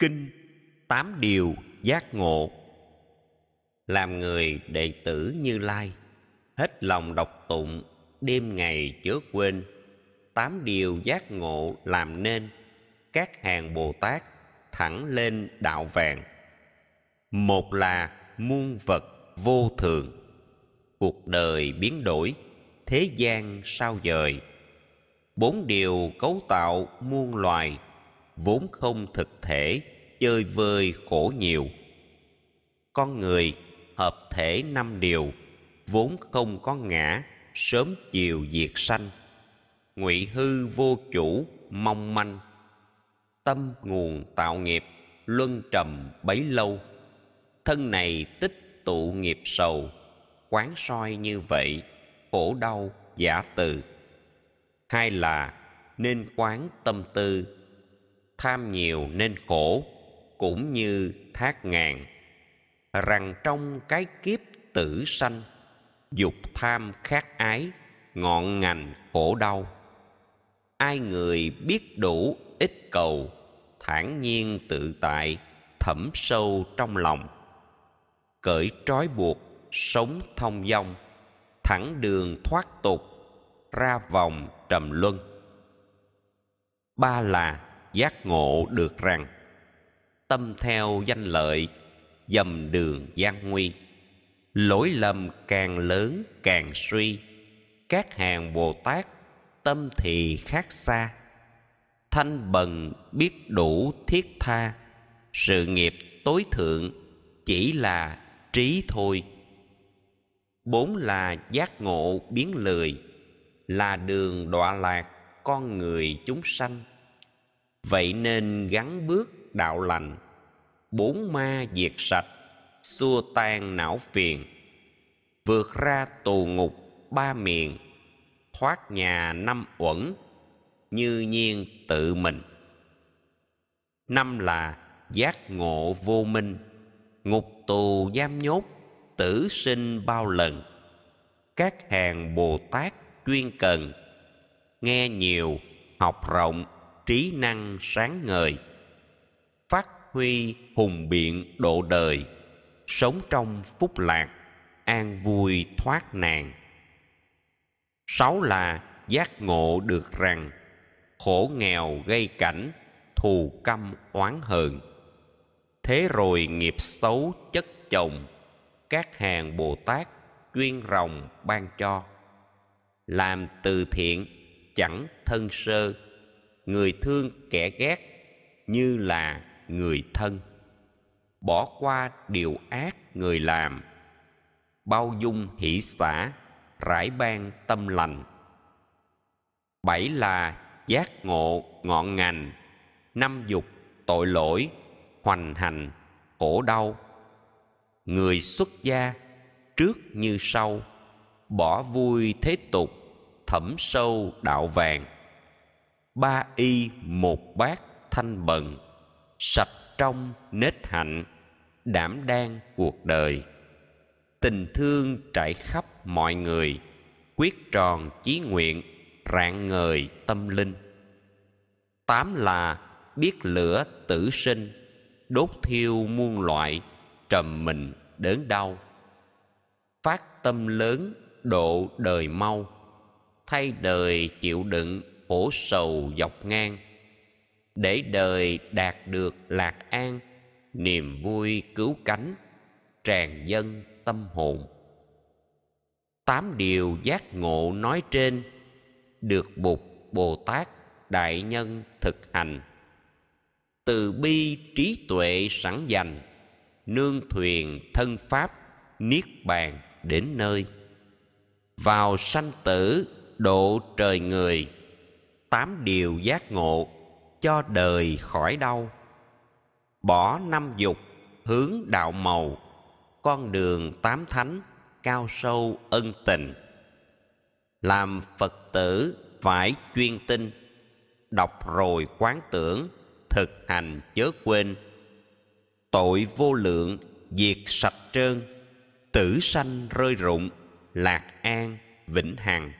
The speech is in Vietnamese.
kinh tám điều giác ngộ. Làm người đệ tử như lai, hết lòng đọc tụng, đêm ngày chớ quên. Tám điều giác ngộ làm nên. Các hàng bồ tát thẳng lên đạo vàng. Một là muôn vật vô thường. Cuộc đời biến đổi, thế gian sao dời. Bốn điều cấu tạo muôn loài vốn không thực thể, chơi vơi khổ nhiều. Con người hợp thể năm điều, vốn không có ngã, sớm chiều diệt sanh. Ngụy hư vô chủ, mong manh. Tâm nguồn tạo nghiệp, luân trầm bấy lâu. Thân này tích tụ nghiệp sầu, quán soi như vậy, khổ đau giả từ. Hai là nên quán tâm tư tham nhiều nên khổ, cũng như thác ngàn. Rằng trong cái kiếp tử sanh, dục tham khát ái, ngọn ngành khổ đau. Ai người biết đủ ít cầu, thản nhiên tự tại, thẩm sâu trong lòng. Cởi trói buộc, sống thông dong, thẳng đường thoát tục, ra vòng trầm luân. Ba là giác ngộ được rằng, tâm theo danh lợi, dầm đường gian nguy. Lỗi lầm càng lớn càng suy, các hàng bồ tát tâm thì khác xa. Thanh bần biết đủ thiết tha, sự nghiệp tối thượng chỉ là trí thôi. Bốn là giác ngộ biến lười, là đường đọa lạc con người chúng sanh vậy nên gắn bước đạo lành, bốn ma diệt sạch, xua tan não phiền, vượt ra tù ngục ba miền, thoát nhà năm uẩn, như nhiên tự mình. Năm là giác ngộ vô minh, ngục tù giam nhốt, tử sinh bao lần. Các hàng bồ tát chuyên cần, nghe nhiều, học rộng trí năng sáng ngời, phát huy hùng biện độ đời, sống trong phúc lạc, an vui thoát nạn. Sáu là giác ngộ được rằng, khổ nghèo gây cảnh, thù căm oán hờn. Thế rồi nghiệp xấu chất chồng, các hàng bồ tát chuyên rồng ban cho. Làm từ thiện chẳng thân sơ người thương kẻ ghét như là người thân. Bỏ qua điều ác người làm. Bao dung hỷ xả, rải ban tâm lành. Bảy là giác ngộ ngọn ngành. Năm dục tội lỗi, hoành hành, khổ đau. Người xuất gia trước như sau. Bỏ vui thế tục, thẩm sâu đạo vàng ba y một bát thanh bần, sạch trong nết hạnh, đảm đang cuộc đời. Tình thương trải khắp mọi người, quyết tròn chí nguyện, rạng ngời tâm linh. Tám là biết lửa tử sinh, đốt thiêu muôn loại, trầm mình đớn đau. Phát tâm lớn độ đời mau, thay đời chịu đựng khổ sầu dọc ngang. Để đời đạt được lạc an, niềm vui cứu cánh, tràn dân tâm hồn. Tám điều giác ngộ nói trên được bụt bồ tát đại nhân thực hành. Từ bi trí tuệ sẵn dành, nương thuyền thân pháp niết bàn đến nơi. Vào sanh tử, độ trời người tám điều giác ngộ cho đời khỏi đau. Bỏ năm dục, hướng đạo màu, con đường tám thánh, cao sâu ân tình. Làm phật tử phải chuyên tinh đọc rồi quán tưởng, thực hành chớ quên. Tội vô lượng, diệt sạch trơn, tử sanh rơi rụng, lạc an, vĩnh hằng.